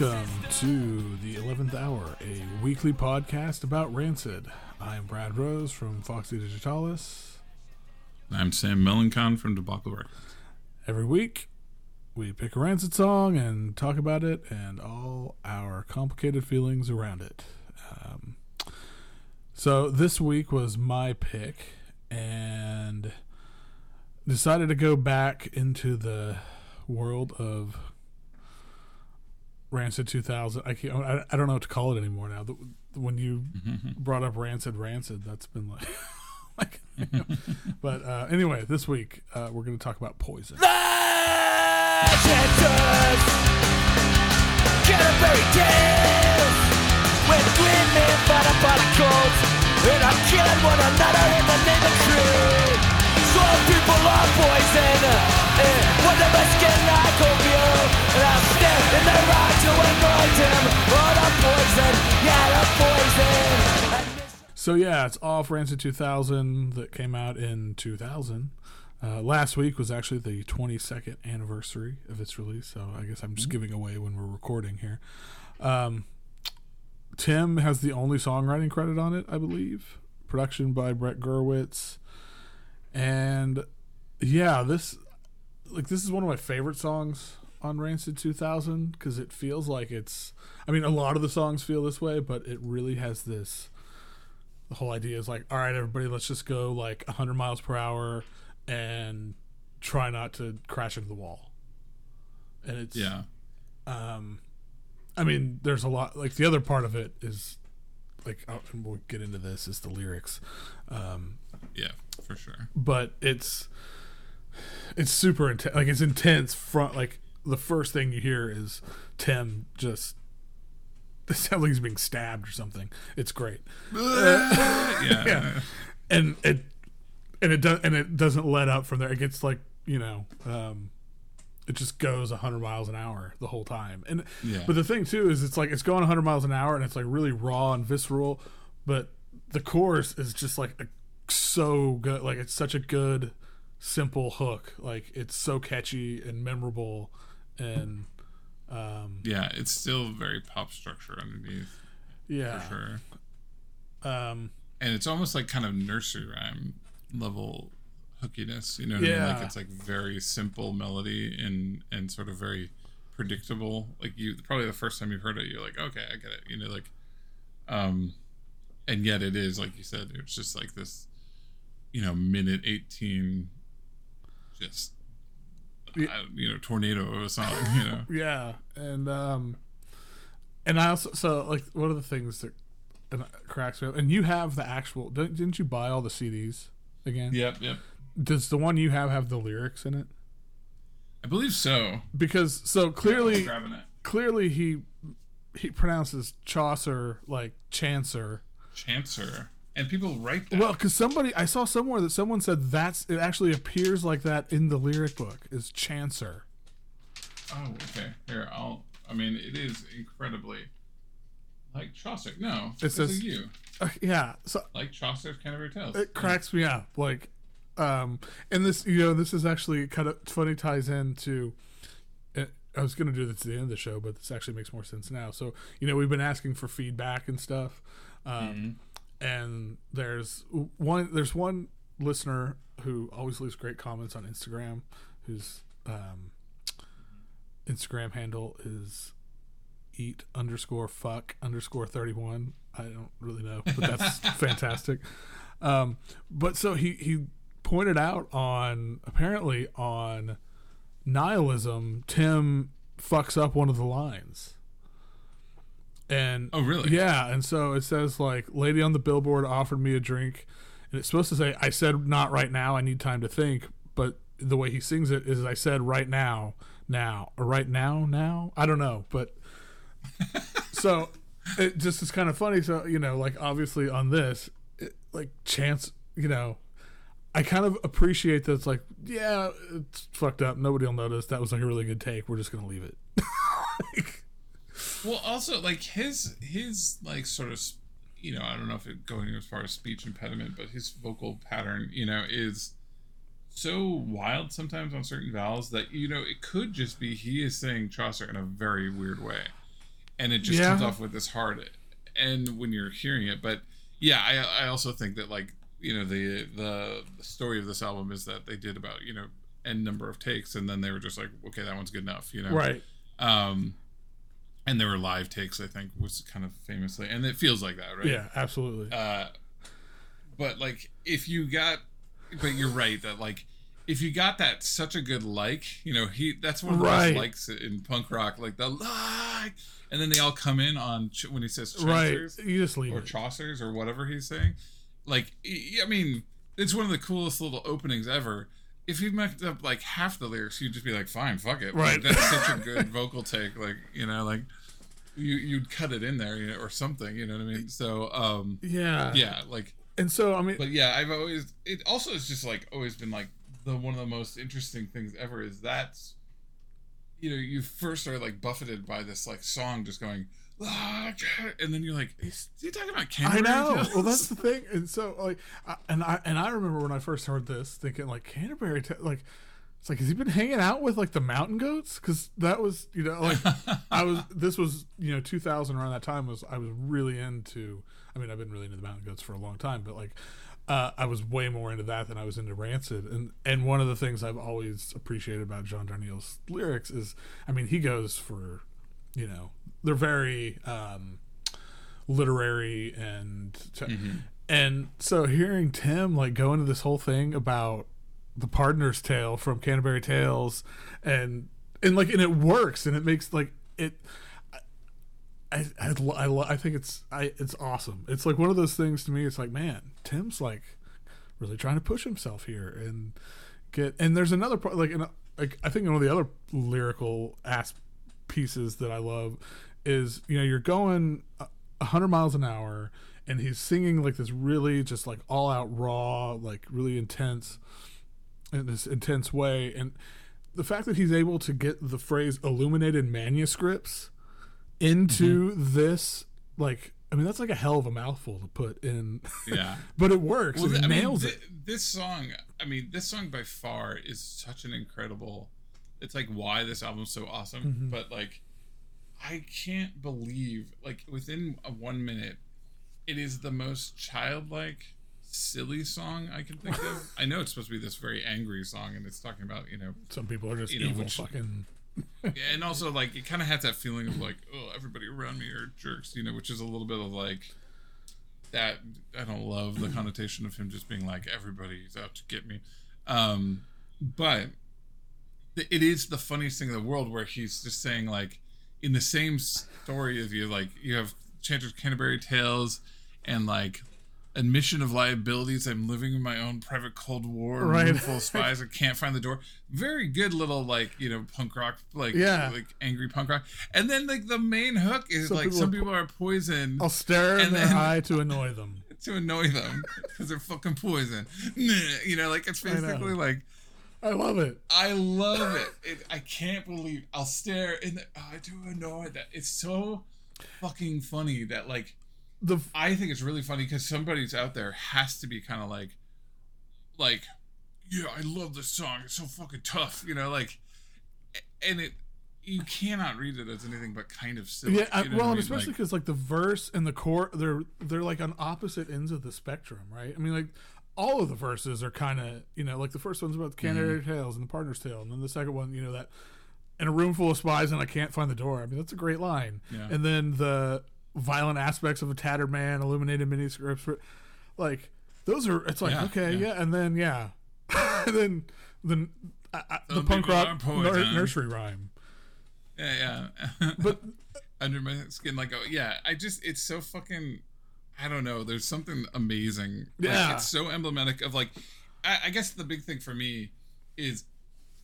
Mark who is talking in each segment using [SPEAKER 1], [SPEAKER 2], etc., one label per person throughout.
[SPEAKER 1] Welcome to the 11th Hour, a weekly podcast about Rancid. I'm Brad Rose from Foxy Digitalis.
[SPEAKER 2] I'm Sam Melancon from Debacle Records.
[SPEAKER 1] Every week, we pick a Rancid song and talk about it and all our complicated feelings around it. Um, so this week was my pick, and decided to go back into the world of Rancid 2000. I, can't, I, I don't know what to call it anymore now. The, when you brought up Rancid, Rancid, that's been like. like but uh, anyway, this week uh, we're going to talk about poison.
[SPEAKER 3] When green men fight up on the
[SPEAKER 1] So yeah, it's off Rancid 2000 that came out in 2000. Uh, last week was actually the 22nd anniversary of its release, so I guess I'm just giving away when we're recording here. Um, Tim has the only songwriting credit on it, I believe. Production by Brett Gurewitz, and yeah, this like this is one of my favorite songs on Rancid 2000 because it feels like it's. I mean, a lot of the songs feel this way, but it really has this the whole idea is like all right everybody let's just go like 100 miles per hour and try not to crash into the wall and it's
[SPEAKER 2] Yeah.
[SPEAKER 1] um i mean there's a lot like the other part of it is like and we'll get into this is the lyrics um
[SPEAKER 2] Yeah, for sure.
[SPEAKER 1] but it's it's super intense like it's intense front like the first thing you hear is tim just it sounds like he's being stabbed or something it's great
[SPEAKER 2] yeah.
[SPEAKER 1] Yeah. and it and it does and it doesn't let up from there. It gets like you know, um, it just goes 100 miles an hour the whole time. And
[SPEAKER 2] Yeah.
[SPEAKER 1] but the thing too is it's like it's going 100 miles an hour and it's like really raw and visceral, but the chorus is just like a, so good. Like it's such a good simple hook. Like it's so catchy and memorable and um
[SPEAKER 2] Yeah, it's still very pop structure underneath,
[SPEAKER 1] yeah.
[SPEAKER 2] for sure.
[SPEAKER 1] Um
[SPEAKER 2] And it's almost like kind of nursery rhyme level hookiness. You know what I mean?
[SPEAKER 1] Yeah.
[SPEAKER 2] Like it's like very simple melody and and sort of very predictable. Like you probably the first time you've heard it, you're like, okay, I get it. You know, like um and yet it is, like you said, it's just like this, you know, minute eighteen just
[SPEAKER 1] Yeah.
[SPEAKER 2] you know, tornado of a song, you know.
[SPEAKER 1] Yeah, and um, and I also so like one of the things that and cracks me up, and you have the actual. Didn't, didn't you buy all the CDs again?
[SPEAKER 2] Yep, yep.
[SPEAKER 1] Does the one you have have the lyrics in it?
[SPEAKER 2] I believe so.
[SPEAKER 1] Because so clearly,
[SPEAKER 2] grabbing it.
[SPEAKER 1] clearly he he pronounces Chaucer like Chancer.
[SPEAKER 2] Chancer. And people write that.
[SPEAKER 1] Well, because somebody I saw somewhere that someone said that's it actually appears like that in the lyric book is Chancer.
[SPEAKER 2] oh, okay. Here, I'll. I mean, it is incredibly like Chaucer. No,
[SPEAKER 1] It
[SPEAKER 2] it's
[SPEAKER 1] says-
[SPEAKER 2] you.
[SPEAKER 1] Uh, yeah, so
[SPEAKER 2] Like Chaucer's Canterbury Tales.
[SPEAKER 1] it cracks me up like um and this you know this is actually kind of funny ties into uh, i was going to do this at the end of the show but this actually makes more sense now so you know we've been asking for feedback and stuff um and there's one there's one listener who always leaves great comments on instagram whose um instagram handle is eat underscore fuck underscore 31 i don't really know but that's fantastic. Um but so he he pointed out on apparently on nihilism tim fucks up one of the lines and
[SPEAKER 2] Oh, really?
[SPEAKER 1] yeah and so it says like lady on the billboard offered me a drink. And it's supposed to say i said not right now i need time to think but the way he sings it is i said right now now or right now now? I don't know but so it just is kind of funny so you know like obviously on this it, like chance you know i kind of appreciate that it's like yeah it's fucked up nobody will notice that was like a really good take we're just gonna leave it. Like,
[SPEAKER 2] Well, also like his his like sort of you know I don't know if it going as far as speech impediment, but his vocal pattern you know is so wild sometimes on certain vowels that you know it could just be he is saying Chaucer in a very weird way. and it just
[SPEAKER 1] Yeah.
[SPEAKER 2] comes off with this hard and when you're hearing it but yeah I, I also think that like you know the, the the story of this album is that they did about you know n number of takes and then they were just like okay that one's good enough you know
[SPEAKER 1] Right.
[SPEAKER 2] um and there were live takes i think was kind of famously and it feels like that right
[SPEAKER 1] Yeah, absolutely.
[SPEAKER 2] uh but like if you got but you're right that like if you got that such a good like you know he that's one of the
[SPEAKER 1] Right.
[SPEAKER 2] best likes in punk rock like the like and then they all come in on ch- when he says
[SPEAKER 1] right. You just leave
[SPEAKER 2] or
[SPEAKER 1] it.
[SPEAKER 2] Chaucer's or whatever he's saying like I mean it's one of the coolest little openings ever if you messed up like half the lyrics you'd just be like fine fuck it
[SPEAKER 1] Right.
[SPEAKER 2] like, that's such a good vocal take like you know like you you'd cut it in there you know or something you know what I mean so um
[SPEAKER 1] yeah.
[SPEAKER 2] yeah like
[SPEAKER 1] And so I mean,
[SPEAKER 2] but yeah i've always it also has just like always been like the one of the most interesting things ever is that's you know you first are like buffeted by this like song just going "Ah, and then you're like is he talking about
[SPEAKER 1] I know.
[SPEAKER 2] Tales?
[SPEAKER 1] Well, that's the thing. And so, like, I, and I and I remember when I first heard this, thinking like Canterbury, Ta- like, it's like has he been hanging out with like the Mountain Goats? Because that was, you know, like I was. This was, you know, 2000 around that time was I was really into. I mean, I've been really into the Mountain Goats for a long time, but like. Uh, I was way more into that than I was into Rancid, and and one of the things I've always appreciated about John Darnielle's lyrics is, I mean, he goes for, you know, they're very um, literary and and so hearing Tim like go into this whole thing about the pardoner's tale from Canterbury Tales and and like and it works and it makes like it I I, I, I think it's I it's awesome. It's like one of those things to me. It's like man, Tim's like really trying to push himself here and get. And there's another part like like I think one of the other lyrical ass pieces that I love is you know you're going a- a hundred miles an hour and he's singing like this really just like all out raw like really intense in this intense way. And the fact that he's able to get the phrase illuminated manuscripts into this like i mean that's like a hell of a mouthful to put in.
[SPEAKER 2] Yeah.
[SPEAKER 1] But it works. And
[SPEAKER 2] th-
[SPEAKER 1] he
[SPEAKER 2] I mean,
[SPEAKER 1] nails it.
[SPEAKER 2] this song i mean this song by far is such an incredible it's like why this album's so awesome
[SPEAKER 1] Mm-hmm.
[SPEAKER 2] but like i can't believe like within a one minute it is the most childlike silly song i can think of. I know it's supposed to be this very angry song and it's talking about you know
[SPEAKER 1] some people are just
[SPEAKER 2] You know,
[SPEAKER 1] evil
[SPEAKER 2] which-
[SPEAKER 1] fucking
[SPEAKER 2] and also like it kind of has that feeling of like oh everybody around me are jerks you know which is a little bit of like that i don't love the connotation of him just being like everybody's out to get me. Um but it is the funniest thing in the world where he's just saying like in the same story as you like you have Chancer's Canterbury Tales and like admission of liabilities I'm living in my own private cold war
[SPEAKER 1] Right.
[SPEAKER 2] full of spies I can't find the door. Very good little like you know punk rock like
[SPEAKER 1] Yeah.
[SPEAKER 2] like angry punk rock. And then like the main hook is
[SPEAKER 1] Some
[SPEAKER 2] like
[SPEAKER 1] people
[SPEAKER 2] some people are poisoned
[SPEAKER 1] i'll stare in their eye to annoy them.
[SPEAKER 2] to annoy them because they're fucking poison. You know like it's basically like
[SPEAKER 1] i love it
[SPEAKER 2] I love it. it. I can't believe I'll stare in the. Oh, I do annoy that. It's so fucking funny that like
[SPEAKER 1] the
[SPEAKER 2] I think it's really funny because somebody's out there has to be kind of like, like, yeah, I love this song. It's so fucking tough, you know, like, and it you cannot read it as anything but kind of silly.
[SPEAKER 1] yeah I,
[SPEAKER 2] you know
[SPEAKER 1] well
[SPEAKER 2] what I
[SPEAKER 1] and
[SPEAKER 2] mean?
[SPEAKER 1] especially
[SPEAKER 2] Like,
[SPEAKER 1] because like, the verse and the core they're they're like on opposite ends of the spectrum right i mean like all of the verses are kind of you know like the first one's about the canary
[SPEAKER 2] Mm-hmm.
[SPEAKER 1] tales and the pardoner's tale and then the second one you know that in a room full of spies and i can't find the door i mean that's a great line
[SPEAKER 2] Yeah.
[SPEAKER 1] and then the violent aspects of a tattered man illuminated manuscripts for like those are it's like
[SPEAKER 2] Yeah,
[SPEAKER 1] okay yeah.
[SPEAKER 2] yeah.
[SPEAKER 1] and then yeah and then the I, the punk rock nursery rhyme
[SPEAKER 2] yeah, yeah.
[SPEAKER 1] but
[SPEAKER 2] under my skin like oh yeah i just it's so fucking i don't know there's something amazing. Like,
[SPEAKER 1] Yeah.
[SPEAKER 2] it's so emblematic of like I, I guess the big thing for me is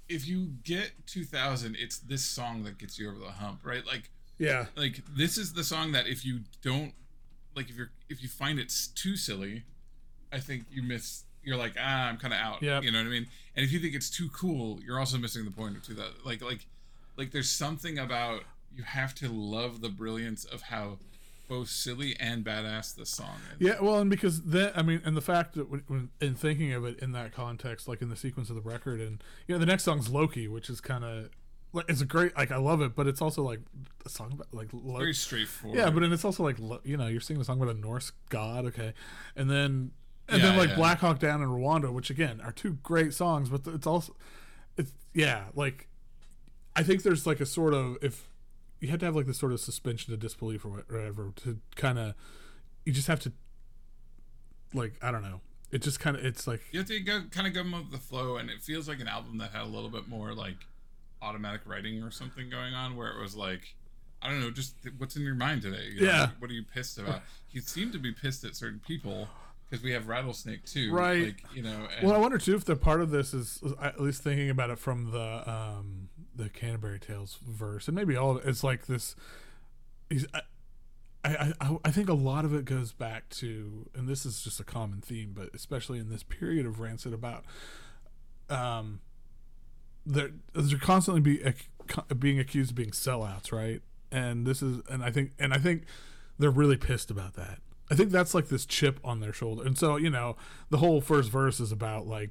[SPEAKER 2] if you get 2000 it's this song that gets you over the hump right? Like
[SPEAKER 1] yeah.
[SPEAKER 2] like this is the song that if you don't like if you're if you find it's too silly i think you miss you're like ah i'm kind of out.
[SPEAKER 1] Yeah,
[SPEAKER 2] you know what i mean? And if you think it's too cool you're also missing the point of 2000 like like like there's something about you have to love the brilliance of how both silly and badass the song is
[SPEAKER 1] Yeah, well, and because then I mean, and the fact that when, when in thinking of it in that context, like in the sequence of the record, and you know, the next song's Loki, which is kind of like it's a great like I love it, but it's also like a song about like lo-
[SPEAKER 2] Very straightforward.
[SPEAKER 1] yeah, but then it's also like lo- you know you're singing a song about a Norse god, okay, and then and then like
[SPEAKER 2] yeah.
[SPEAKER 1] Black Hawk Down and Rwanda, which again are two great songs, but it's also it's yeah like I think there's like a sort of if you had to have like this sort of suspension of disbelief or whatever to kind of you just have to like I don't know it just kind of it's like
[SPEAKER 2] you have to go kind of go with the flow, and it feels like an album that had a little bit more like automatic writing or something going on, where it was like. I don't know, just th- what's in your mind today? You know,
[SPEAKER 1] Yeah.
[SPEAKER 2] like, what are you pissed about? You seem to be pissed at certain people because we have Rattlesnake too.
[SPEAKER 1] Right.
[SPEAKER 2] Like, you know, and,
[SPEAKER 1] Well, I wonder too if the part of this is at least thinking about it from the um the Canterbury Tales verse, and maybe all it. It's like this. He's, I, I, I, I think a lot of it goes back to, and this is just a common theme, but especially in this period of Rancid, about um, they're constantly be ac- being accused of being sellouts, right? And this is, and I think, and I think they're really pissed about that. I think that's like this chip on their shoulder, and so you know, the whole first verse is about like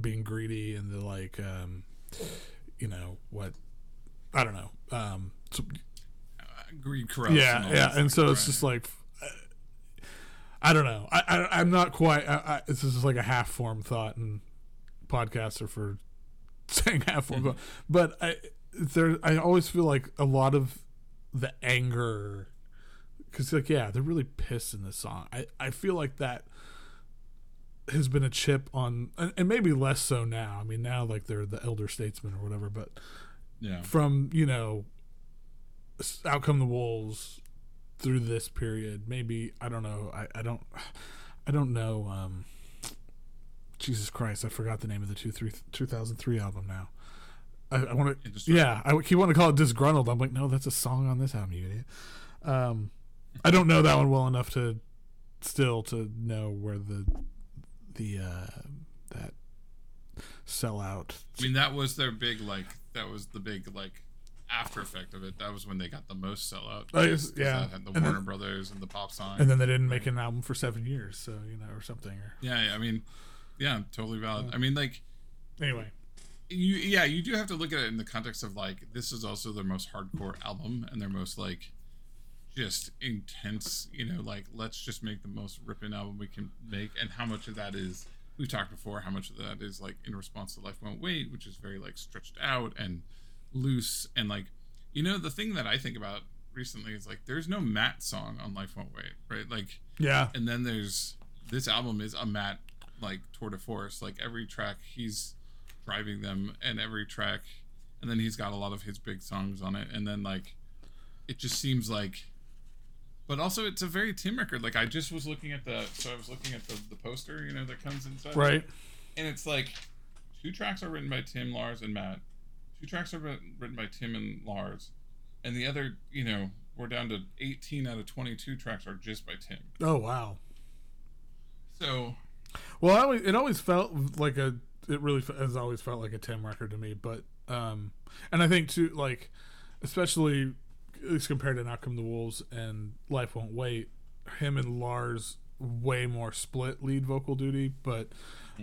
[SPEAKER 1] being greedy and the like, um, you know what? I don't know. Um, so,
[SPEAKER 2] greed corrupts.
[SPEAKER 1] yeah,
[SPEAKER 2] and
[SPEAKER 1] yeah, and so it's just like. uh, I don't know. I, I I'm not quite. I, I, this is like a half form thought, and podcasts are for saying half formed. thought. But I there, I always feel like a lot of the anger, because like yeah, they're really pissed in this song. I I feel like that has been a chip on, and, and maybe less so now. I mean now like they're the elder statesmen or whatever, but
[SPEAKER 2] yeah.
[SPEAKER 1] from you know out come the wolves through this period maybe i don't know i, I don't i don't know um jesus christ i forgot the name of the two, three, 2003 album now i, I want to yeah i keep wanting to call it disgruntled i'm like no that's a song on this album you idiot um i don't know that one well enough to still to know where the the uh that sellout
[SPEAKER 2] I mean, that was their big like. That was the big like after effect of it. That was when they got the most sellout.
[SPEAKER 1] Oh,
[SPEAKER 2] 'cause
[SPEAKER 1] yeah.
[SPEAKER 2] the
[SPEAKER 1] And
[SPEAKER 2] Warner
[SPEAKER 1] then-
[SPEAKER 2] Brothers and the pop song.
[SPEAKER 1] and then they didn't make an album for seven years, so you know, or something. Or
[SPEAKER 2] yeah, yeah, I mean, yeah, totally valid. I mean, like
[SPEAKER 1] anyway,
[SPEAKER 2] you, yeah, you do have to look at it in the context of like this is also their most hardcore album and their most like just intense. You know, like let's just make the most ripping album we can make, and how much of that is. We've talked before how much of that is like in response to Life Won't Wait, which is very like stretched out and loose and like you know the thing that I think about recently is like there's no Matt song on Life Won't Wait, right? Like
[SPEAKER 1] yeah,
[SPEAKER 2] and then there's this album is a Matt like tour de force. Like every track he's driving them, and every track, and then he's got a lot of his big songs on it, and then like it just seems like. But also, it's a very Tim record. Like I just was looking at the, so I was looking at the the poster, you know, that comes inside,
[SPEAKER 1] right.
[SPEAKER 2] and it's like two tracks are written by Tim, Lars, and Matt. Two tracks are written by Tim and Lars, and the other, you know, we're down to 18 out of 22 tracks are just by Tim.
[SPEAKER 1] Oh wow.
[SPEAKER 2] So
[SPEAKER 1] Well, I always, it always felt like a. It really has always felt like a Tim record to me, but um, and I think too, like, especially at least compared to Now Come the Wolves and Life Won't Wait, him and Lars way more split lead vocal duty, but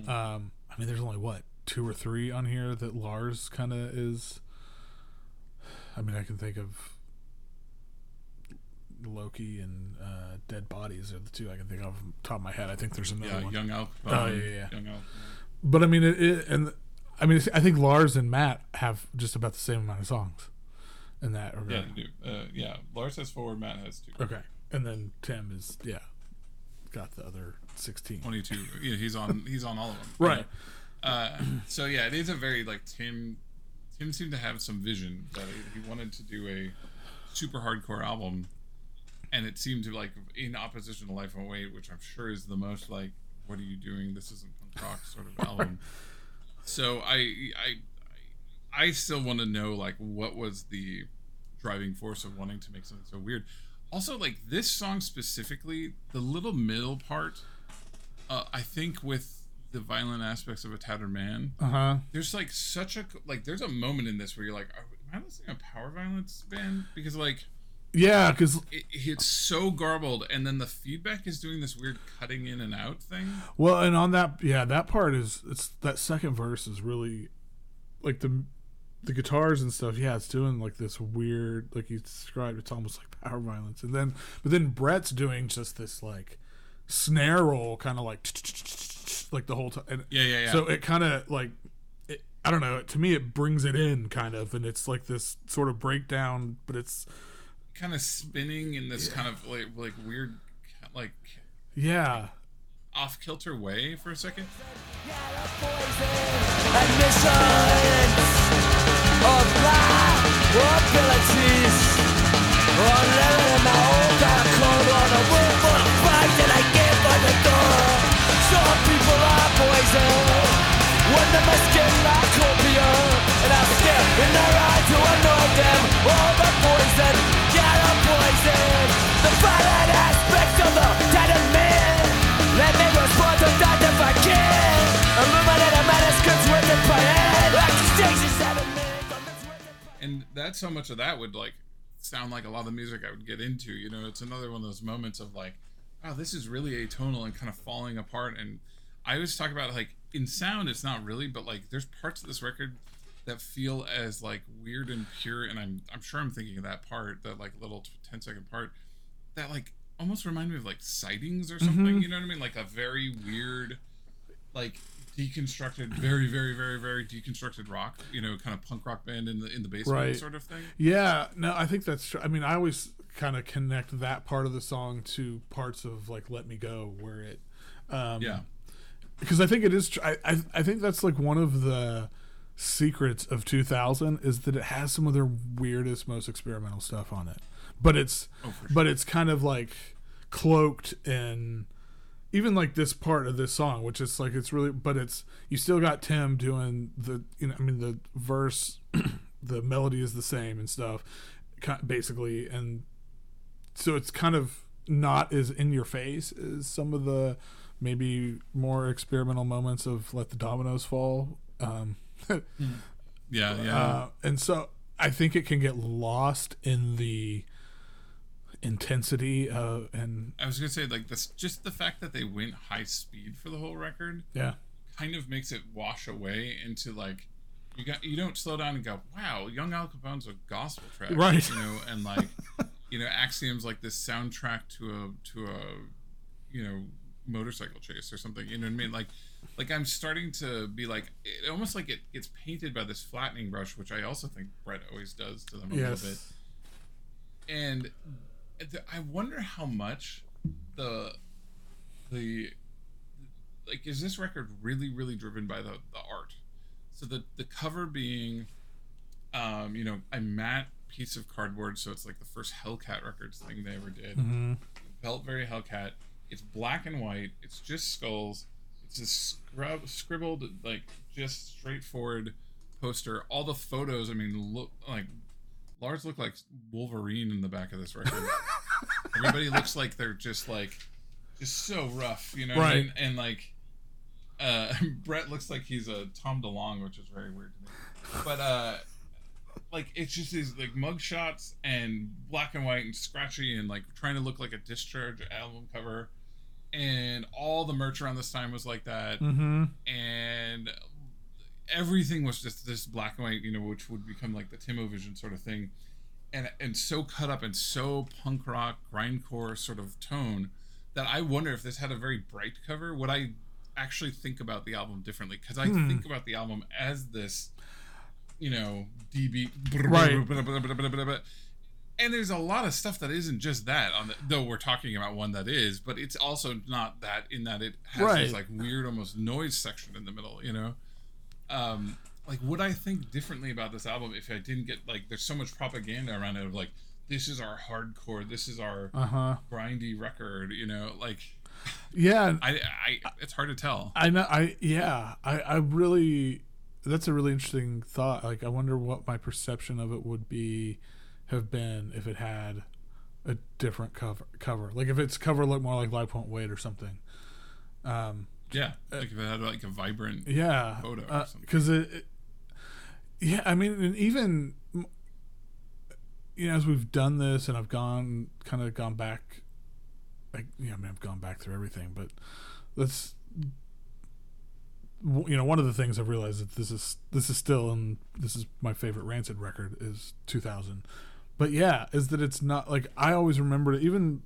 [SPEAKER 1] um, I mean, there's only what two or three on here that Lars kind of is. I mean, I can think of Loki and uh, Dead Bodies are the two I can think of top of my head. I think there's another
[SPEAKER 2] yeah,
[SPEAKER 1] one.
[SPEAKER 2] Young Al.
[SPEAKER 1] Oh, yeah, yeah.
[SPEAKER 2] Young Al.
[SPEAKER 1] But I mean, it, it and I mean, I think Lars and Matt have just about the same amount of songs in that regard.
[SPEAKER 2] Yeah, they do. Uh, yeah, Lars has four. Matt has two.
[SPEAKER 1] Okay, and then Tim is yeah, got the other sixteen.
[SPEAKER 2] Twenty-two. Yeah, he's on. He's on all of them.
[SPEAKER 1] Right.
[SPEAKER 2] Uh, so yeah, it is a very like Tim. Tim seemed to have some vision that he, he wanted to do a super hardcore album, and it seemed to like in opposition to Life Won't Wait, which I'm sure is the most like, what are you doing? This isn't punk rock sort of album. So I I I still want to know like what was the driving force of wanting to make something so weird. Also, like this song specifically, the little middle part, uh, I think with the violent aspects of a tattered man,
[SPEAKER 1] Uh huh.
[SPEAKER 2] there's like such a like there's a moment in this where you're like, am I listening to a power violence band? Because like
[SPEAKER 1] Yeah, because
[SPEAKER 2] it, it's so garbled, and then the feedback is doing this weird cutting in and out thing.
[SPEAKER 1] well, and on that, yeah, that part is it's that second verse is really like the the guitars and stuff, yeah, it's doing like this weird, like you described, it's almost like power violence. And then, but then Brett's doing just this like snare roll, kind of like like the whole time.
[SPEAKER 2] Yeah, yeah, yeah.
[SPEAKER 1] So it kind of like, it, I don't know. To me, it brings it in kind of, and it's like this sort of breakdown, but it's
[SPEAKER 2] kind of spinning in this kind of like like weird like
[SPEAKER 1] yeah,
[SPEAKER 2] off kilter way for a second.
[SPEAKER 3] Of my abilities. On living in my own of code on a room full of fight that I gave by the door. Some people are poison. One of my by
[SPEAKER 2] and that so much of that would like sound like a lot of the music I would get into. You know, it's another one of those moments of like, wow, this is really atonal and kind of falling apart. And I always talk about like in sound, it's not really, but like there's parts of this record that feel as like weird and pure. And I'm I'm sure I'm thinking of that part, that like little 10 second part, that like almost remind me of like sightings or something. Mm-hmm. You know what I mean? Like a very weird, like deconstructed, very, very, very, very deconstructed rock. You know, kind of punk rock band in the in the basement
[SPEAKER 1] Right.
[SPEAKER 2] sort of thing.
[SPEAKER 1] Yeah, no, I think that's true. I mean, I always kind of connect that part of the song to parts of like "Let Me Go," where it, um,
[SPEAKER 2] Yeah.
[SPEAKER 1] because I think it is. Tr- I, I I think that's like one of the secrets of 2000 is that it has some of their weirdest, most experimental stuff on it, but it's
[SPEAKER 2] Oh, for
[SPEAKER 1] but it's kind of like cloaked in even like this part of this song, which is like it's really, but it's you still got Tim doing the you know I mean the verse, the melody is the same and stuff, basically, and so it's kind of not as in your face as some of the maybe more experimental moments of Let the Dominoes Fall. Um,
[SPEAKER 2] Yeah, yeah.
[SPEAKER 1] uh, and so I think it can get lost in the intensity uh, and
[SPEAKER 2] I was gonna say like this, just the fact that they went high speed for the whole record
[SPEAKER 1] yeah.
[SPEAKER 2] kind of makes it wash away into like you got you don't slow down and go, wow, Young Al Capone's a gospel track,
[SPEAKER 1] Right.
[SPEAKER 2] You know, and like you know, Axiom's like this soundtrack to a to a you know motorcycle chase or something. You know what I mean? Like like I'm starting to be like it almost like it gets painted by this flattening brush, which I also think Brett always does to them a little bit and I wonder how much the the like is this record really really driven by the the art? So the the cover being um you know a matte piece of cardboard so it's like the first hellcat records thing they ever did.
[SPEAKER 1] Mm-hmm.
[SPEAKER 2] felt very hellcat. It's black and white. It's just skulls. It's a scrub scribbled like just straightforward poster. All the photos i mean look like lars looked like wolverine in the back of this record everybody looks like they're just like just so rough you know
[SPEAKER 1] Right.
[SPEAKER 2] mean? and like uh brett looks like he's a Tom DeLonge which is very weird to me but uh like it's just these like mug shots and black and white and scratchy and like trying to look like a discharge album cover and all the merch around this time was like that
[SPEAKER 1] Mm-hmm.
[SPEAKER 2] and everything was just this black and white you know which would become like the timo vision sort of thing and and so cut up and so punk rock grindcore sort of tone that i wonder if this had a very bright cover would i actually think about the album differently because i
[SPEAKER 1] Hmm.
[SPEAKER 2] think about the album as this you know db
[SPEAKER 1] Right.
[SPEAKER 2] and there's a lot of stuff that isn't just that on the, though we're talking about one that is but it's also not that in that it has
[SPEAKER 1] Right.
[SPEAKER 2] this like weird almost noise section in the middle you know um like would i think differently about this album if i didn't get like there's so much propaganda around it of like this is our hardcore this is our
[SPEAKER 1] Uh huh.
[SPEAKER 2] grindy record you know like
[SPEAKER 1] Yeah.
[SPEAKER 2] i i it's hard to tell
[SPEAKER 1] I know. I yeah. I I really. That's a really interesting thought. Like, I wonder what my perception of it would be, have been if it had a different cover. Cover like if its cover looked more like Life Won't Wait or something. Um.
[SPEAKER 2] Yeah uh, like if it had like a vibrant
[SPEAKER 1] Yeah.
[SPEAKER 2] Photo or uh, something.
[SPEAKER 1] Because it, it. Yeah, I mean, and even. You know, as we've done this, and I've gone kind of gone back. Like, you know, I mean, I've gone back through everything, but let's you know one of the things I've realized that this is this is still and this is my favorite Rancid record is 2000. But yeah, is that it's not like I always remembered it even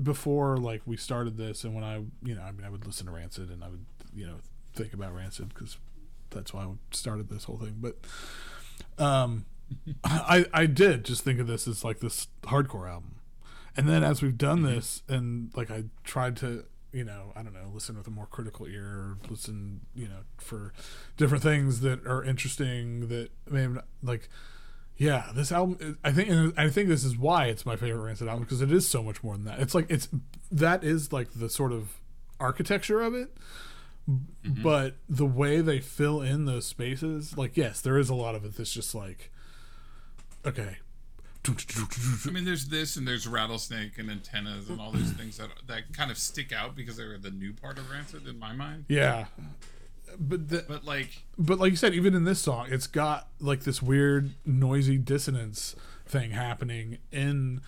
[SPEAKER 1] before like we started this and when I you know I mean I would listen to Rancid and I would you know think about Rancid because that's why I started this whole thing. But um, I I did just think of this as like this hardcore album, and then as we've done this and like I tried to you know I don't know listen with a more critical ear, listen you know for different things that are interesting that maybe not, like. Yeah, this album. I think. and I think this is why it's my favorite Rancid album because it is so much more than that. It's like it's that is like the sort of architecture of it, mm-hmm. but the way they fill in those spaces, like yes, there is a lot of it that's just like, okay,
[SPEAKER 2] I mean, there's this and there's rattlesnake and antennas and all these things that that kind of stick out because they're the new part of Rancid in my mind.
[SPEAKER 1] yeah, but the,
[SPEAKER 2] But like,
[SPEAKER 1] but like you said, even in this song, it's got like this weird noisy dissonance thing happening in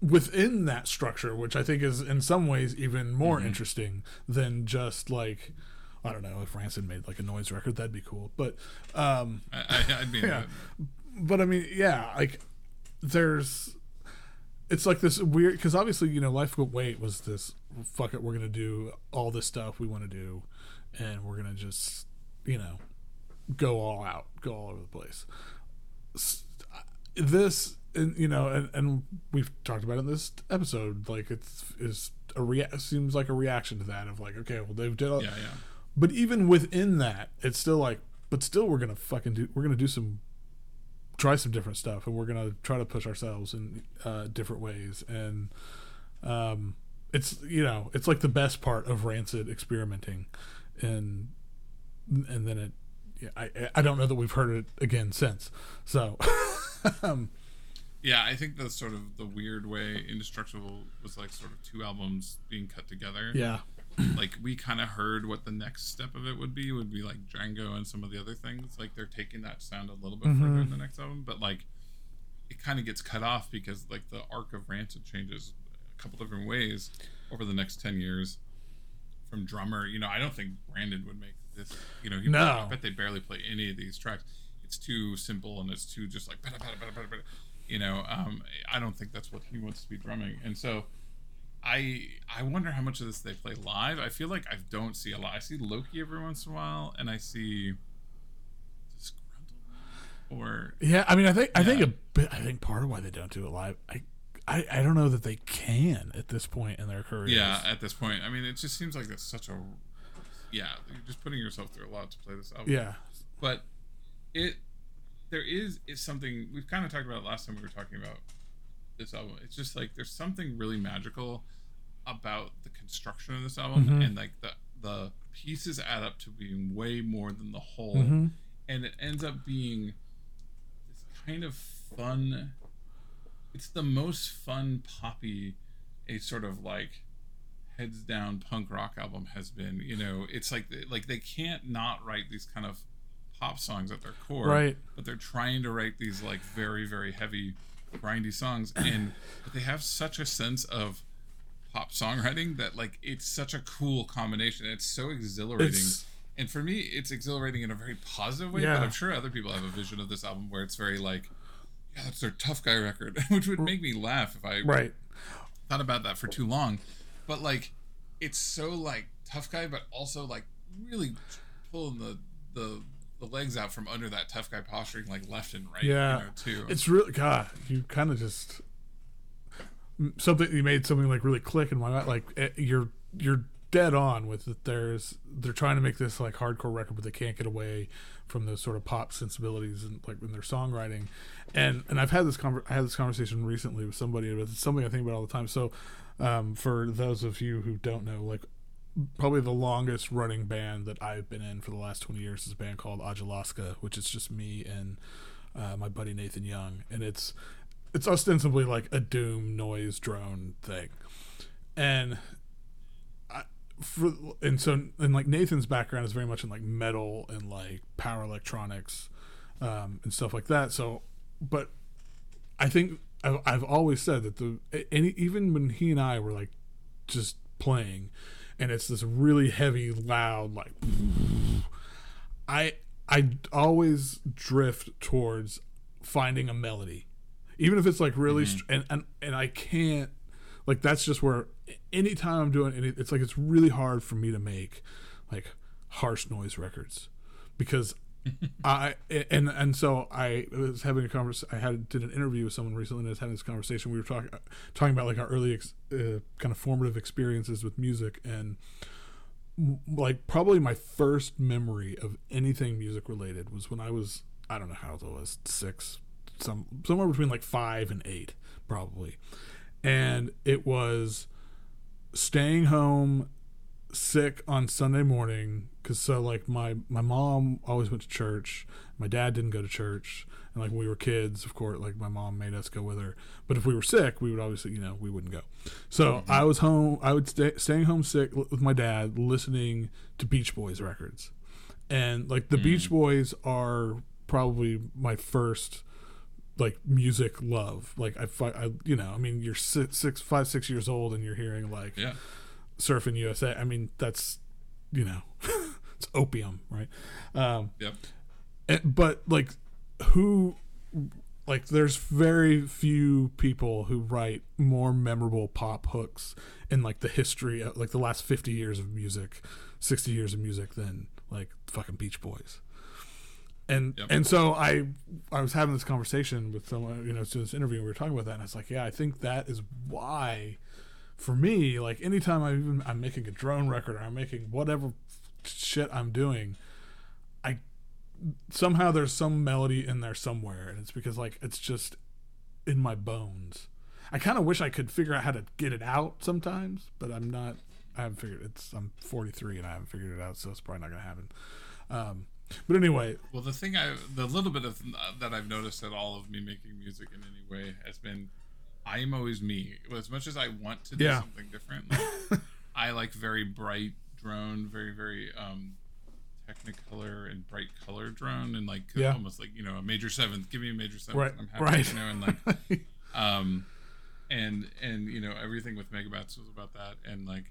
[SPEAKER 1] within that structure, which I think is in some ways even more interesting than just like I don't know if Rancid made like a noise record, that'd be cool. But um,
[SPEAKER 2] I, I, I'd be
[SPEAKER 1] yeah, but I mean, yeah, like there's it's like this weird because obviously you know life will wait was this fuck it we're gonna do all this stuff we want to do and we're gonna just you know go all out go all over the place this and you know and, and we've talked about it in this episode like it's is a rea- seems like a reaction to that of like okay well they've done. all
[SPEAKER 2] yeah, yeah.
[SPEAKER 1] but even within that, it's still like, but still, we're gonna fucking do. We're gonna do some, try some different stuff, and we're gonna try to push ourselves in uh, different ways. And um, it's you know, it's like the best part of Rancid experimenting, and and then it. Yeah, I I don't know that we've heard it again since. So, um,
[SPEAKER 2] Yeah, I think the sort of the weird way Indestructible was like sort of two albums being cut together.
[SPEAKER 1] yeah,
[SPEAKER 2] Like we kind of heard what the next step of it would be would be like Django and some of the other things. Like they're taking that sound a little bit further in the next album, but like it kind of gets cut off because like the arc of Rancid changes a couple different ways over the next 10 years from drummer you know i don't think Branden would make this you know he
[SPEAKER 1] No.
[SPEAKER 2] i bet they barely play any of these tracks it's too simple and it's too just like bada, bada, bada, bada, bada. you know um i don't think that's what he wants to be drumming and so i i wonder how much of this they play live i feel like i don't see a lot i see loki every once in a while and i see disgruntled or
[SPEAKER 1] yeah. I mean, I think I think
[SPEAKER 2] Yeah.
[SPEAKER 1] a bit. I think part of why they don't do it live. I I, I don't know that they can at this point in their careers.
[SPEAKER 2] Yeah, at this point, I mean, it just seems like it's such a yeah. You're just putting yourself through a lot to play this album.
[SPEAKER 1] yeah.
[SPEAKER 2] but it there is is something we've kind of talked about last time we were talking about this album. It's just like there's something really magical about the construction of this album,
[SPEAKER 1] Mhm.
[SPEAKER 2] and like the the pieces add up to being way more than the whole,
[SPEAKER 1] Mhm.
[SPEAKER 2] and it ends up being this kind of fun. It's the most fun poppy a sort of like heads down punk rock album has been. You know, it's like like they can't not write these kind of pop songs at their core,
[SPEAKER 1] Right.
[SPEAKER 2] But they're trying to write these like very very heavy, grindy songs, and but they have such a sense of pop songwriting that like it's such a cool combination. It's so exhilarating.
[SPEAKER 1] It's-
[SPEAKER 2] and for me, it's exhilarating in a very positive way.
[SPEAKER 1] Yeah.
[SPEAKER 2] But I'm sure other people have a vision of this album where it's very like, that's their tough guy record, which would make me laugh if I
[SPEAKER 1] Right.
[SPEAKER 2] thought about that for too long. But like, it's so like tough guy, but also like really pulling the the the legs out from under that tough guy posturing like left and right.
[SPEAKER 1] Yeah.
[SPEAKER 2] you know, too.
[SPEAKER 1] It's really God. You kind of just something you made something like really click in my mind. Like eh, you're you're dead on with that. There's they're trying to make this like hardcore record, but they can't get away from those sort of pop sensibilities and like in their songwriting. And and I've had this conver- I had this conversation recently with somebody. But it's something I think about all the time. So um, for those of you who don't know, like probably the longest running band that I've been in for the last 20 years is a band called Ajilvsga, which is just me and uh, my buddy Nathan Young, and it's it's ostensibly like a doom noise drone thing, and for and so and like Nathan's background is very much in like metal and like power electronics um, and stuff like that. So, but I think I've, I've always said that the any even when he and I were like just playing and it's this really heavy, loud like. I I always drift towards finding a melody, even if it's like really
[SPEAKER 2] Mm-hmm.
[SPEAKER 1] str- and and and I can't like that's just where anytime I'm doing any, it's like it's really hard for me to make like harsh noise records because I and and so I was having a conversation. I had did an interview with someone recently, and I was having this conversation. We were talking talking about like our early ex, uh, kind of formative experiences with music, and like probably my first memory of anything music related was when I was I don't know how old I was six, some somewhere between like five and eight probably, and it was staying home sick on Sunday morning because so like my my mom always went to church. My dad didn't go to church, and like when we were kids, of course, like my mom made us go with her. But if we were sick, we would obviously you know we wouldn't go. So I was home. I would stay staying home sick with my dad, listening to Beach Boys records, and like the mm. Beach Boys are probably my first like music love. Like I, I you know, I mean, you're six, six, five, six years old, and you're hearing like
[SPEAKER 2] Yeah.
[SPEAKER 1] surfing USA. I mean, that's you know, it's opium, right? Um,
[SPEAKER 2] Yep.
[SPEAKER 1] and, but like, who, like, there's very few people who write more memorable pop hooks in like the history of like the last fifty years of music, sixty years of music than like fucking Beach Boys. And
[SPEAKER 2] Yep.
[SPEAKER 1] and so I I was having this conversation with someone you know to this interview and we were talking about that and I was like yeah I think that is why for me, like anytime I even I'm making a drone record or I'm making whatever shit I'm doing, I somehow there's some melody in there somewhere, and it's because like it's just in my bones. I kind of wish I could figure out how to get it out sometimes, but I'm not. I haven't figured it's. I'm 43 and I haven't figured it out, so it's probably not gonna happen. Um, but anyway,
[SPEAKER 2] Well, the thing I, the little bit of uh, that I've noticed at all of me making music in any way has been, I am always me. Well as much as I want to do
[SPEAKER 1] Yeah.
[SPEAKER 2] something different, like, I like very bright drone, very very um, Technicolor and bright color drone, and like
[SPEAKER 1] Yeah.
[SPEAKER 2] almost like you know a major seventh. Give me a major seventh,
[SPEAKER 1] Right,
[SPEAKER 2] I'm happy.
[SPEAKER 1] right.
[SPEAKER 2] You know, and like um and and you know everything with megabats was about that and like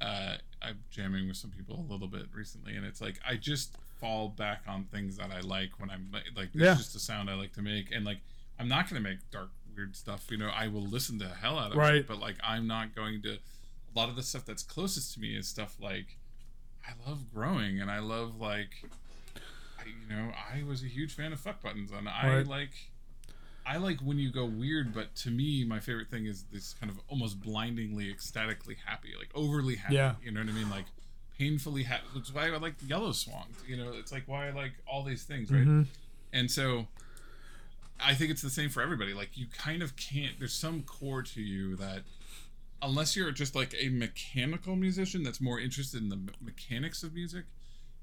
[SPEAKER 2] uh i'm jamming with some people a little bit recently and it's like i just fall back on things that i like when i'm like like it's
[SPEAKER 1] Yeah.
[SPEAKER 2] just a sound i like to make and like i'm not going to make dark weird stuff you know i will listen to hell out of
[SPEAKER 1] Right.
[SPEAKER 2] it but like i'm not going to a lot of the stuff that's closest to me is stuff like i love growing and i love like I, you know i was a huge fan of fuck buttons and i
[SPEAKER 1] Right.
[SPEAKER 2] like I like when you go weird, but to me, my favorite thing is this kind of almost blindingly, ecstatically happy, like overly happy.
[SPEAKER 1] Yeah.
[SPEAKER 2] You know what I mean? Like painfully happy. Which is why I like Yellow Swan. You know, it's like why I like all these things, right?
[SPEAKER 1] Mhm.
[SPEAKER 2] And so I think it's the same for everybody. Like you kind of can't. There's some core to you that. Unless you're just like a mechanical musician that's more interested in the me- mechanics of music,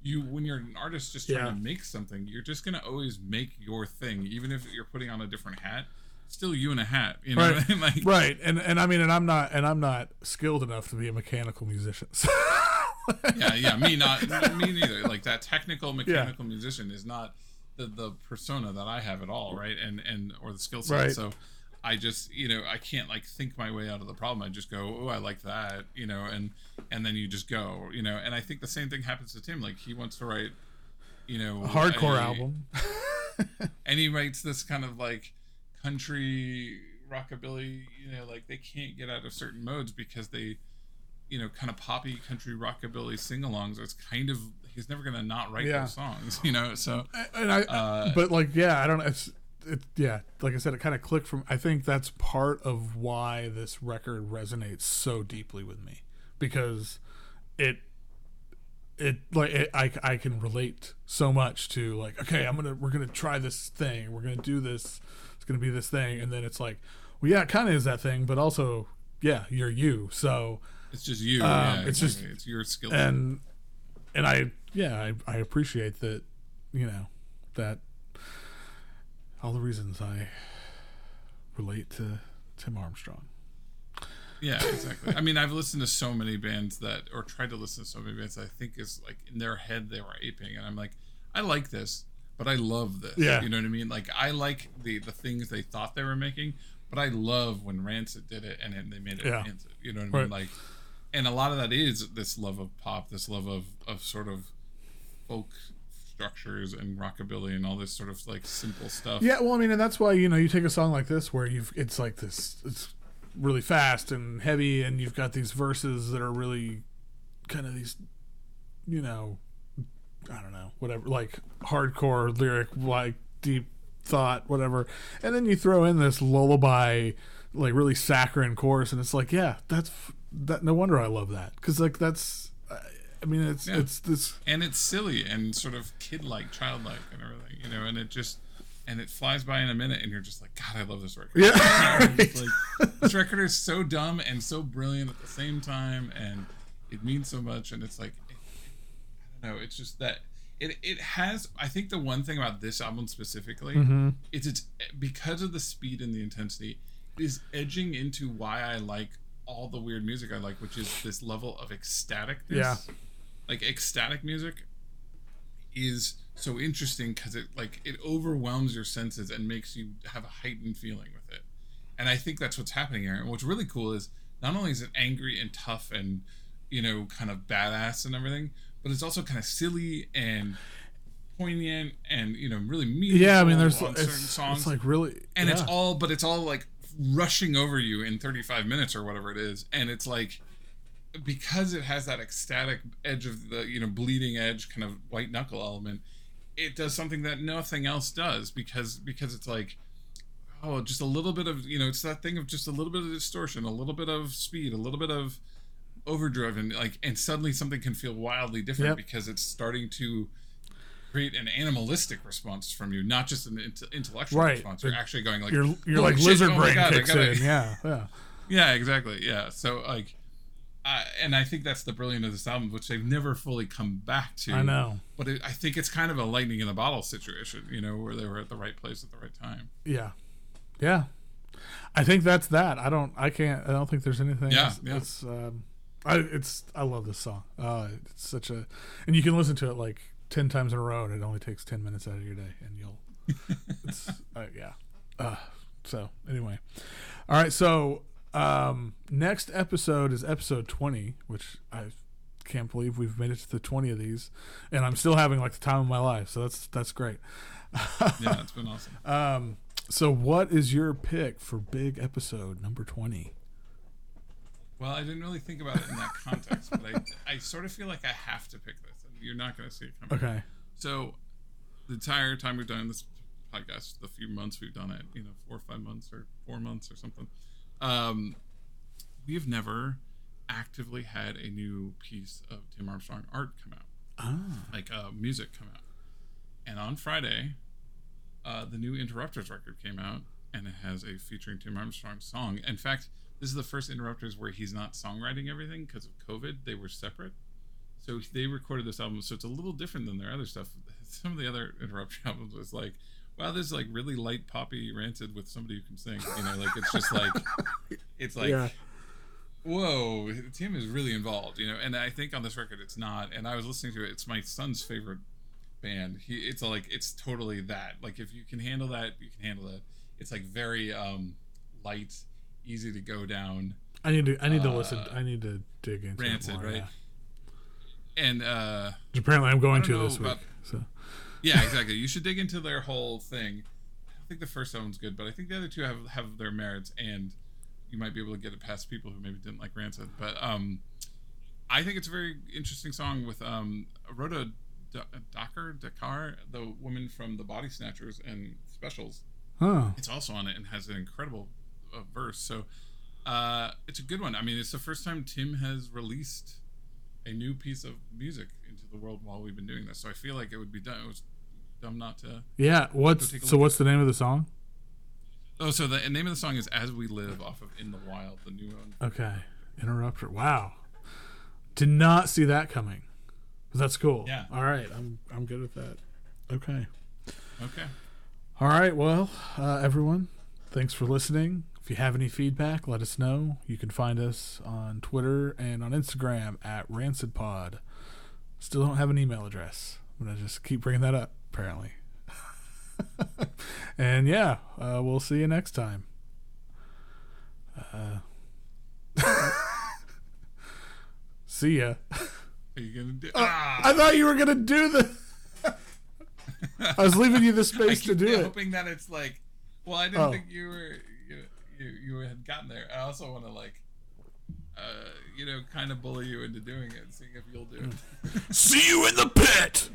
[SPEAKER 2] you when you're an artist just trying
[SPEAKER 1] Yeah.
[SPEAKER 2] to make something, you're just gonna always make your thing, even if you're putting on a different hat. Still you in a hat, you know.
[SPEAKER 1] Right.
[SPEAKER 2] what I mean? like,
[SPEAKER 1] right, and and I mean, and I'm not, and I'm not skilled enough to be a mechanical musician.
[SPEAKER 2] yeah, yeah. Me not, me neither. Like that technical mechanical musician is not the the persona that I have at all, right? And and or the skill set.
[SPEAKER 1] Right.
[SPEAKER 2] So I just you know I can't like think my way out of the problem. I just go, oh, I like that, you know, and and then you just go, you know. And I think the same thing happens to Tim. Like he wants to write, you know,
[SPEAKER 1] a hardcore
[SPEAKER 2] a-
[SPEAKER 1] album.
[SPEAKER 2] and he writes this kind of like country rockabilly you know like they can't get out of certain modes because they you know kind of poppy country rockabilly sing-alongs it's kind of he's never gonna not write
[SPEAKER 1] Yeah.
[SPEAKER 2] those songs you know so
[SPEAKER 1] and I,
[SPEAKER 2] Uh,
[SPEAKER 1] but like, yeah, I don't know. It's, it, yeah, like I said, it kind of clicked from. I think that's part of why this record resonates so deeply with me because it, it like it, I I can relate so much to like, okay, I'm gonna we're gonna try this thing, we're gonna do this, it's gonna be this thing, and then it's like, well, yeah, it kind of is that thing, but also, yeah, you're you, so
[SPEAKER 2] it's just you
[SPEAKER 1] Um,
[SPEAKER 2] yeah,
[SPEAKER 1] it's just-
[SPEAKER 2] it's your skill
[SPEAKER 1] and and I yeah I, I appreciate that you know that all the reasons I relate to Tim Armstrong.
[SPEAKER 2] Yeah, exactly. I mean, I've listened to so many bands that, or tried to listen to so many bands that I think is like in their head they were aping, and I'm like, I like this, but I love this.
[SPEAKER 1] Yeah.
[SPEAKER 2] you know what I mean. Like, I like the the things they thought they were making, but I love when Rancid did it and then they made it
[SPEAKER 1] Yeah.
[SPEAKER 2] Rancid. You know what I mean?
[SPEAKER 1] Right.
[SPEAKER 2] Like, and a lot of that is this love of pop, this love of of sort of folk structures and rockabilly and all this sort of like simple stuff.
[SPEAKER 1] Yeah, well, I mean, and that's why you know you take a song like this where you've it's like this it's really fast and heavy, and you've got these verses that are really kind of these, you know, I don't know, whatever, like hardcore lyric, like deep thought, whatever, and then you throw in this lullaby, like really saccharine chorus, and it's like, yeah, that's that. No wonder I love that because like that's. I mean, it's
[SPEAKER 2] Yeah.
[SPEAKER 1] it's this.
[SPEAKER 2] and it's silly and sort of kid-like, childlike, and everything, you know. And it just and it flies by in a minute, and you're just like, God, I love this record.
[SPEAKER 1] Yeah,
[SPEAKER 2] It's like, this record is so dumb and so brilliant at the same time, and it means so much. And it's like, I don't know, it's just that it it has. I think the one thing about this album specifically mm-hmm. is it's because of the speed and the intensity is edging into why I like all the weird music I like, which is this level of ecstaticness.
[SPEAKER 1] Yeah.
[SPEAKER 2] Like ecstatic music is so interesting because it like it overwhelms your senses and makes you have a heightened feeling with it. And I think that's what's happening here. And what's really cool is not only is it angry and tough and you know kind of badass and everything, but it's also kind of silly and poignant and you know really meaningful
[SPEAKER 1] yeah. I mean, there's
[SPEAKER 2] on certain songs
[SPEAKER 1] it's like really,
[SPEAKER 2] and it's all but it's all like rushing over you in 35 minutes or whatever it is and it's like because it has that ecstatic edge of the you know bleeding edge kind of white knuckle element it does something that nothing else does because because it's like oh just a little bit of you know it's that thing of just a little bit of distortion a little bit of speed a little bit of overdriven like and suddenly something can feel wildly different
[SPEAKER 1] Yep.
[SPEAKER 2] because it's starting to create an animalistic response from you not just an int- intellectual
[SPEAKER 1] Right.
[SPEAKER 2] response you're actually going like
[SPEAKER 1] your your
[SPEAKER 2] "Holy
[SPEAKER 1] like
[SPEAKER 2] shit,
[SPEAKER 1] lizard
[SPEAKER 2] oh
[SPEAKER 1] brain
[SPEAKER 2] God,
[SPEAKER 1] kicks
[SPEAKER 2] gotta-"
[SPEAKER 1] in. Yeah, yeah.
[SPEAKER 2] yeah exactly yeah so like I and I think that's the brilliance of this album, which they've never fully come back to.
[SPEAKER 1] I know.
[SPEAKER 2] but it, I think it's kind of a lightning in a bottle situation, you know, where they were at the right place at the right time.
[SPEAKER 1] Yeah, yeah. I think that's that. I don't. I can't. I don't think there's anything.
[SPEAKER 2] Yeah, yeah.
[SPEAKER 1] It's. Um, I. It's. I love this song. Uh, it's such a, and you can listen to it like ten times in a row, and it only takes ten minutes out of your day, and you'll. It's. Uh, yeah. Uh, so anyway, all right. So um, next episode is episode twenty, which I can't believe we've made it to the twenty of these, and I'm still having like the time of my life. So that's that's great.
[SPEAKER 2] Yeah, it's been awesome.
[SPEAKER 1] Um, so what is your pick for big episode number 20?
[SPEAKER 2] Well, I didn't really think about it in that context, but I, I sort of feel like I have to pick this, you're not going to see it coming.
[SPEAKER 1] Okay.
[SPEAKER 2] So, the entire time we've done this podcast, the few months we've done it, you know, four or five months or four months or something, um, we have never actively had a new piece of Tim Armstrong art come out,
[SPEAKER 1] Ah.
[SPEAKER 2] like uh, music come out. And on Friday, uh, the new Interrupters record came out, and it has a featuring Tim Armstrong song. In fact, this is the first Interrupters where he's not songwriting everything because of COVID. They were separate. So they recorded this album, so it's a little different than their other stuff. Some of the other Interrupters albums was like, wow, this is like really light poppy Rancid with somebody who can sing. You know, like it's just like, it's like,
[SPEAKER 1] yeah.
[SPEAKER 2] whoa, Tim is really involved, you know. And I think on this record it's not. And I was listening to it. It's my son's favorite band. He, it's like it's totally that. Like if you can handle that, you can handle it. It's like very um light, easy to go down,
[SPEAKER 1] I need to I need to
[SPEAKER 2] Uh,
[SPEAKER 1] listen. I need to dig into
[SPEAKER 2] rancid,
[SPEAKER 1] it more,
[SPEAKER 2] right?
[SPEAKER 1] yeah.
[SPEAKER 2] And uh
[SPEAKER 1] apparently I'm going to this
[SPEAKER 2] know
[SPEAKER 1] week. So
[SPEAKER 2] yeah, exactly. You should dig into their whole thing. I think the first one's good, but I think the other two have have their merits, and you might be able to get it past people who maybe didn't like Rancid. But um, I think it's a very interesting song with um, Rhoda D- Docker, Dakar, the woman from the Body Snatchers and Specials.
[SPEAKER 1] Huh.
[SPEAKER 2] It's also on it and has an incredible uh, verse. So uh, it's a good one. I mean, it's the first time Tim has released a new piece of music into the world while we've been doing this. So I feel like it would be done. It was dumb not to.
[SPEAKER 1] Yeah. What's
[SPEAKER 2] take
[SPEAKER 1] so what's the name of the song?
[SPEAKER 2] Oh, so the name of the song is "As We Live" off of "In the Wild," the new one.
[SPEAKER 1] Okay. Interrupter. Wow. Did not see that coming. That's cool.
[SPEAKER 2] Yeah.
[SPEAKER 1] All right. I'm I'm good with that. Okay.
[SPEAKER 2] Okay.
[SPEAKER 1] All right. Well, uh, everyone, thanks for listening. If you have any feedback, let us know. You can find us on Twitter and on Instagram at RancidPod. Still don't have an email address. I'm going to just keep bringing that up, apparently. and yeah, uh, we'll see you next time. Uh, See ya.
[SPEAKER 2] Are you gonna do?
[SPEAKER 1] Oh,
[SPEAKER 2] ah!
[SPEAKER 1] I thought you were gonna do the. I was leaving you the space to do it.
[SPEAKER 2] hoping that it's like. Well, I didn't
[SPEAKER 1] Oh.
[SPEAKER 2] think you were you, you you had gotten there. I also want to like, uh, you know, kind of bully you into doing it, seeing if you'll do it.
[SPEAKER 1] See you in the pit.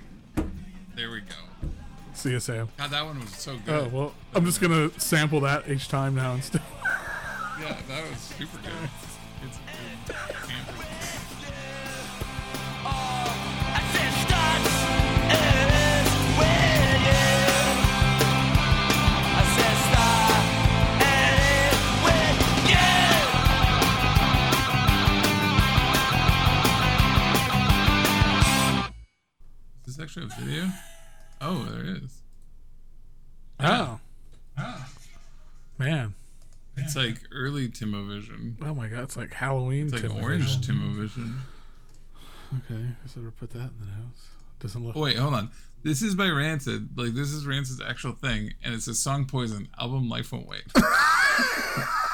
[SPEAKER 2] There we go.
[SPEAKER 1] See ya, Sam.
[SPEAKER 2] God, that one was so good.
[SPEAKER 1] Oh well, I'm just gonna sample that each time now instead.
[SPEAKER 2] Yeah, that was super good. It's, it's a video? Oh, there it is.
[SPEAKER 1] Oh ah. man.
[SPEAKER 2] It's like early Timovision.
[SPEAKER 1] Oh my god, it's like Halloween.
[SPEAKER 2] It's like
[SPEAKER 1] Tim
[SPEAKER 2] orange
[SPEAKER 1] Vision.
[SPEAKER 2] Timovision.
[SPEAKER 1] Okay, I should have put that in the notes. Doesn't look.
[SPEAKER 2] Oh, wait, hold on. This is by Rancid. Like this is Rancid's actual thing, and it's a song "Poison" album. Life won't wait.